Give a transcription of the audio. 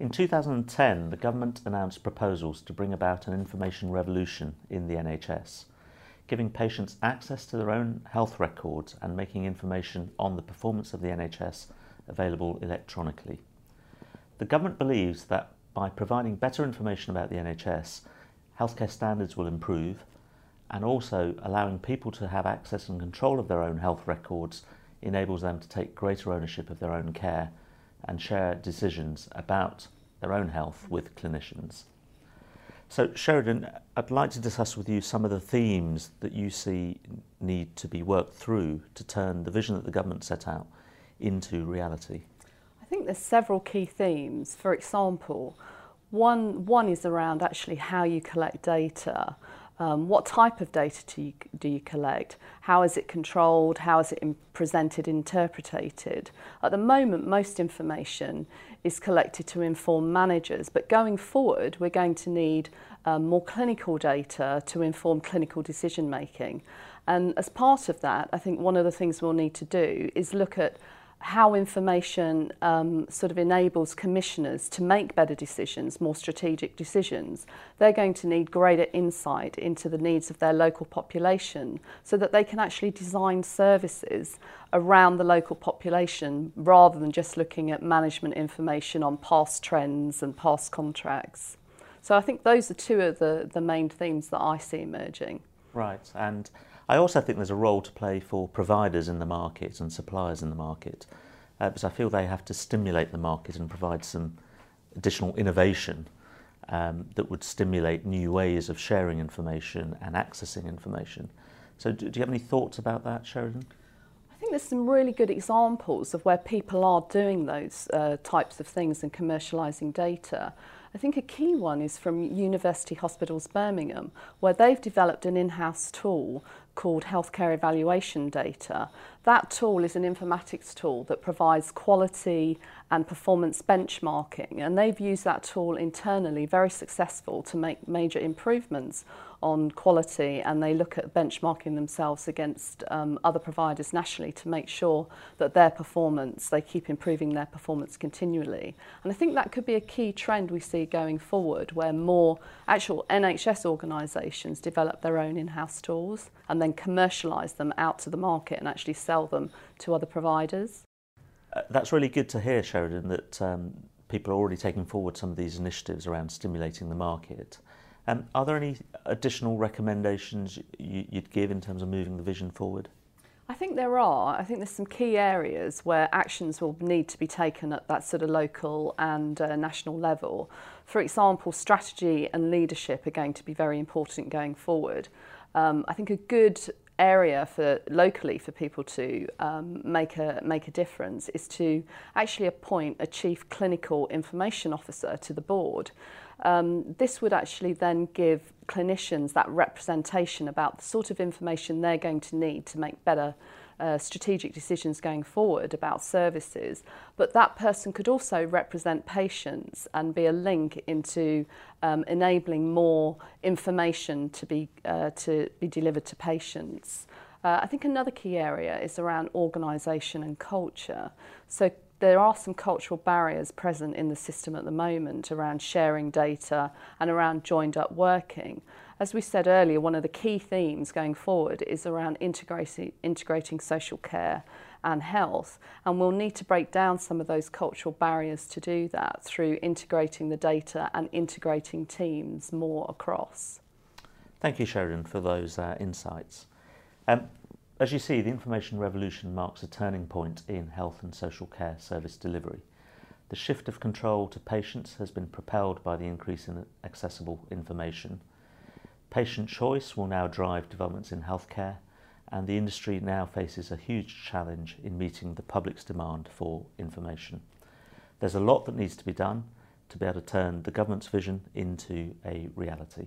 In 2010, the government announced proposals to bring about an information revolution in the NHS, giving patients access to their own health records and making information on the performance of the NHS available electronically. The government believes that by providing better information about the NHS, healthcare standards will improve and also allowing people to have access and control of their own health records enables them to take greater ownership of their own care and share decisions about their own health with clinicians. So, Sheridan, I'd like to discuss with you some of the themes that you see need to be worked through to turn the vision that the government set out into reality. I think there's several key themes. For example, one, one is around actually how you collect data. Um, what type of data do you, do you collect? How is it controlled? How is it in, presented, interpreted? At the moment, most information is collected to inform managers, but going forward, we're going to need um, more clinical data to inform clinical decision making. And as part of that, I think one of the things we'll need to do is look at how information um, sort of enables commissioners to make better decisions, more strategic decisions, they're going to need greater insight into the needs of their local population so that they can actually design services around the local population rather than just looking at management information on past trends and past contracts. So I think those are two of the, the main themes that I see emerging. Right, and I also think there's a role to play for providers in the market and suppliers in the market, uh, because I feel they have to stimulate the market and provide some additional innovation um, that would stimulate new ways of sharing information and accessing information. So, do, do you have any thoughts about that, Sheridan? I think there's some really good examples of where people are doing those uh, types of things and commercialising data. I think a key one is from University Hospitals Birmingham, where they've developed an in-house tool called Healthcare Evaluation Data. That tool is an informatics tool that provides quality and performance benchmarking, and they've used that tool internally, very successful, to make major improvements on quality and they look at benchmarking themselves against um, other providers nationally to make sure that their performance, they keep improving their performance continually. And I think that could be a key trend we see going forward where more actual NHS organisations develop their own in-house tools and then commercialise them out to the market and actually sell them to other providers. Uh, that's really good to hear, Sheridan, that um, people are already taking forward some of these initiatives around stimulating the market. Um, are there any additional recommendations you, you'd give in terms of moving the vision forward? I think there are. I think there's some key areas where actions will need to be taken at that sort of local and uh, national level. For example, strategy and leadership are going to be very important going forward. Um, I think a good area for locally for people to um, make a make a difference is to actually appoint a chief clinical information officer to the board. Um, this would actually then give clinicians that representation about the sort of information they're going to need to make better uh, strategic decisions going forward about services, but that person could also represent patients and be a link into um, enabling more information to be, uh, to be delivered to patients. Uh, I think another key area is around organisation and culture. So there are some cultural barriers present in the system at the moment around sharing data and around joined up working. As we said earlier, one of the key themes going forward is around integrating, integrating social care and health. And we'll need to break down some of those cultural barriers to do that through integrating the data and integrating teams more across. Thank you, Sheridan, for those uh, insights. Um, as you see, the information revolution marks a turning point in health and social care service delivery. The shift of control to patients has been propelled by the increase in accessible information. Patient choice will now drive developments in healthcare, and the industry now faces a huge challenge in meeting the public's demand for information. There's a lot that needs to be done to be able to turn the government's vision into a reality.